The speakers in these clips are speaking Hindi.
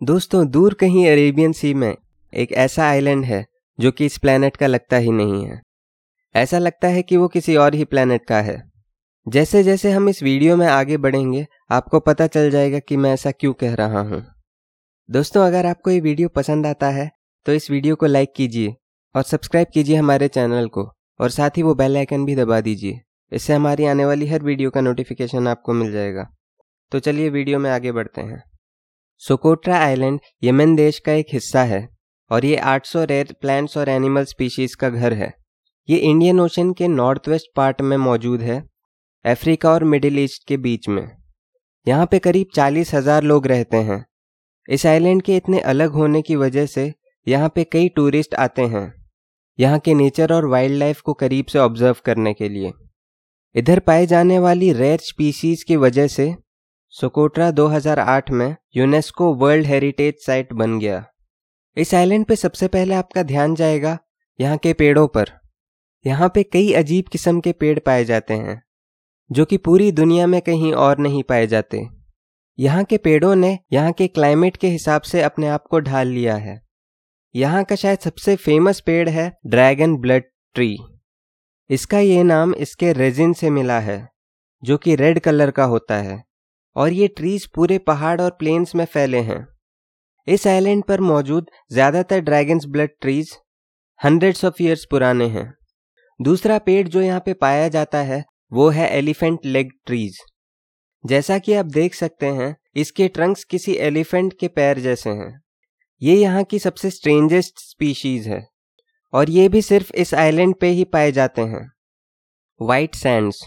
दोस्तों, दूर कहीं अरेबियन सी में एक ऐसा आइलैंड है जो कि इस प्लेनेट का लगता ही नहीं है। ऐसा लगता है कि वो किसी और ही प्लेनेट का है। जैसे जैसे हम इस वीडियो में आगे बढ़ेंगे, आपको पता चल जाएगा कि मैं ऐसा क्यों कह रहा हूँ। दोस्तों, अगर आपको ये वीडियो पसंद आता है तो इस वीडियो को लाइक कीजिए और सब्सक्राइब कीजिए हमारे चैनल को और साथ ही वो बेल आइकन भी दबा दीजिए। इससे हमारी आने वाली हर वीडियो का नोटिफिकेशन आपको मिल जाएगा। तो चलिए वीडियो में आगे बढ़ते हैं। सोकोट्रा आइलैंड यमन देश का एक हिस्सा है, और ये 800 रेयर प्लांट्स और एनिमल स्पीशीज का घर है। ये इंडियन ओशन के नॉर्थ वेस्ट पार्ट में मौजूद है अफ्रीका और मिडिल ईस्ट के बीच में। यहाँ पे करीब चालीस हज़ार लोग रहते हैं। इस आइलैंड के इतने अलग होने की वजह से यहाँ पे कई टूरिस्ट आते हैं। यहाँ के नेचर और वाइल्ड लाइफ को करीब से ऑब्ज़र्व करने के लिए। इधर पाए जाने वाली रेयर स्पीशीज की वजह से सोकोट्रा 2008 में यूनेस्को वर्ल्ड हेरिटेज साइट बन गया। इस आइलैंड पे सबसे पहले आपका ध्यान जाएगा यहाँ के पेड़ों पर। यहाँ पे कई अजीब किस्म के पेड़ पाए जाते हैं, जो कि पूरी दुनिया में कहीं और नहीं पाए जाते। यहाँ के पेड़ों ने यहाँ के क्लाइमेट के हिसाब से अपने आप को ढाल लिया है। यहाँ का शायद सबसे फ़ेमस पेड़ है ड्रैगन ब्लड ट्री। इसका ये नाम इसके रेजिन से मिला है, जो कि रेड कलर का होता है। और ये ट्रीज पूरे पहाड़ और प्लेन्स में फैले हैं। इस आइलैंड पर मौजूद ज़्यादातर dragon's blood trees hundreds of years पुराने हैं। दूसरा पेड़ जो यहाँ पे पाया जाता है, वो है एलिफेंट लेग ट्रीज जैसा कि आप देख सकते हैं, इसके ट्रंक्स किसी एलिफेंट के पैर जैसे हैं। ये यहाँ की सबसे स्ट्रेंजेस्ट स्पीशीज है, और ये भी सिर्फ़ इस आइलैंड पे ही पाए जाते हैं। वाइट सैंड्स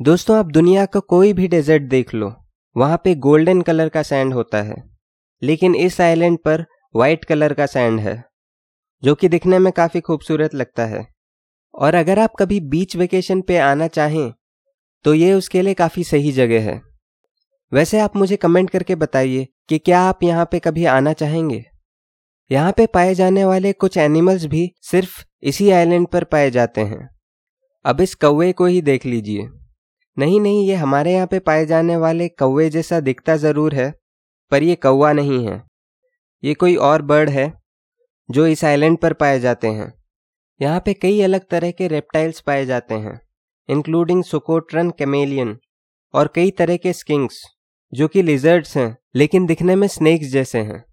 दोस्तों, आप दुनिया का कोई भी डेजर्ट देख लो वहाँ पे गोल्डन कलर का सैंड होता है, लेकिन इस आइलैंड पर वाइट कलर का सैंड है, जो कि दिखने में काफ़ी खूबसूरत लगता है। और अगर आप कभी बीच वेकेशन पे आना चाहें तो ये उसके लिए काफ़ी सही जगह है। वैसे आप मुझे कमेंट करके बताइए कि क्या आप यहाँ पे कभी आना चाहेंगे? यहाँ पे पाए जाने वाले कुछ एनिमल्स भी सिर्फ़ इसी आइलैंड पर पाए जाते हैं। अब इस कौवे को ही देख लीजिए। नहीं नहीं, ये हमारे यहाँ पे पाए जाने वाले कौवे जैसा दिखता ज़रूर है, पर ये कौवा नहीं है। ये कोई और बर्ड है, जो इस आइलैंड पर पाए जाते हैं। यहाँ पे कई अलग तरह के रेप्टाइल्स पाए जाते हैं, इंक्लूडिंग सुकोट्रन कैमेलियन और कई तरह के स्किंक्स जो कि लिजर्ड्स हैं, लेकिन दिखने में स्नेक्स जैसे हैं।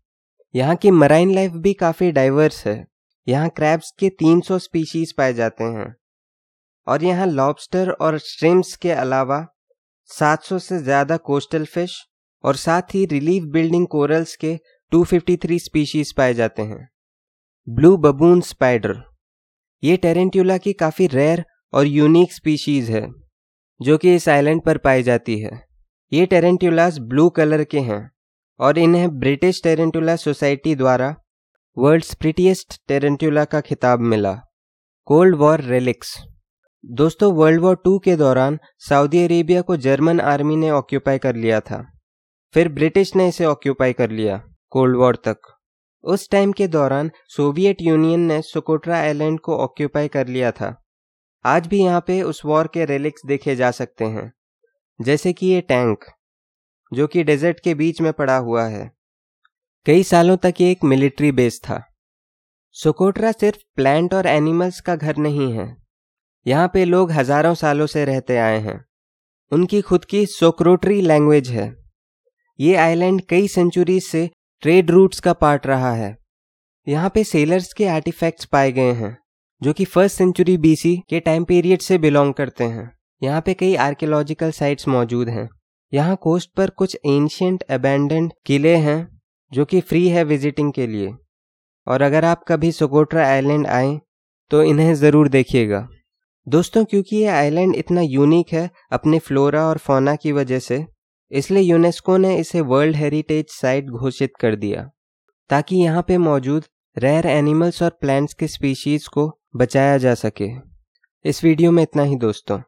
यहाँ की मराइन लाइफ भी काफ़ी डाइवर्स है। यहाँ क्रैब्स के 300 स्पीशीज पाए जाते हैं। और यहाँ लॉबस्टर और श्रिम्स के अलावा 700 से ज़्यादा कोस्टल फ़िश और साथ ही रिलीफ बिल्डिंग कोरल्स के 253 स्पीशीज पाए जाते हैं। ब्लू बबून स्पाइडर ये टेरेंट्यूला की काफ़ी रेयर और यूनिक स्पीशीज है, जो कि इस आइलैंड पर पाई जाती है। ये टेरेंट्यूलास ब्लू कलर के हैं और इन्हें ब्रिटिश टेरेंटुला सोसाइटी द्वारा वर्ल्ड्स प्रिटीएस्ट टेरेंटुला का खिताब मिला। कोल्ड वॉर रेलिक्स दोस्तों वर्ल्ड वॉर टू के दौरान सऊदी अरेबिया को जर्मन आर्मी ने ऑक्यूपाई कर लिया था। फिर ब्रिटिश ने इसे ऑक्यूपाई कर लिया कोल्ड वॉर तक। उस टाइम के दौरान सोवियत यूनियन ने सुकोट्रा आइलैंड को ऑक्यूपाई कर लिया था। आज भी यहाँ पे उस वॉर के रेलिक्स देखे जा सकते हैं। जैसे कि ये टैंक जो कि डेजर्ट के बीच में पड़ा हुआ है। कई सालों तक ये एक मिलिट्री बेस था। सुकोट्रा सिर्फ़ प्लांट और एनिमल्स का घर नहीं है। यहाँ पे लोग हज़ारों सालों से रहते आए हैं। उनकी खुद की सोक्रोट्री लैंग्वेज है। ये आइलैंड कई सेंचुरीज से ट्रेड रूट्स का पार्ट रहा है। यहाँ पे सेलर्स के आर्टिफैक्ट्स पाए गए हैं, जो कि फ़र्स्ट सेंचुरी बीसी के टाइम पीरियड से बिलोंग करते हैं। यहाँ पे कई आर्कियोलॉजिकल साइट्स मौजूद हैं। यहाँ कोस्ट पर कुछ एंशियंट अबेंडेंड किले हैं, जो कि फ्री है विजिटिंग के लिए। और अगर आप कभी सोकोट्रा आइलैंड आए तो इन्हें ज़रूर देखिएगा। दोस्तों, क्योंकि ये आइलैंड इतना यूनिक है अपने फ्लोरा और फोना की वजह से, इसलिए यूनेस्को ने इसे वर्ल्ड हेरिटेज साइट घोषित कर दिया, ताकि यहाँ पे मौजूद रेयर एनिमल्स और प्लांट्स के स्पीशीज को बचाया जा सके। इस वीडियो में इतना ही दोस्तों।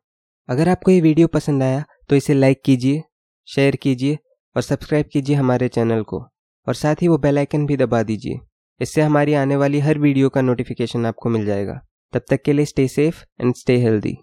अगर आपको ये वीडियो पसंद आया तो इसे लाइक कीजिए शेयर कीजिए और सब्सक्राइब कीजिए हमारे चैनल को, और साथ ही वो बेल आइकन भी दबा दीजिए। इससे हमारी आने वाली हर वीडियो का नोटिफिकेशन आपको मिल जाएगा। तब तक के लिए stay safe and stay healthy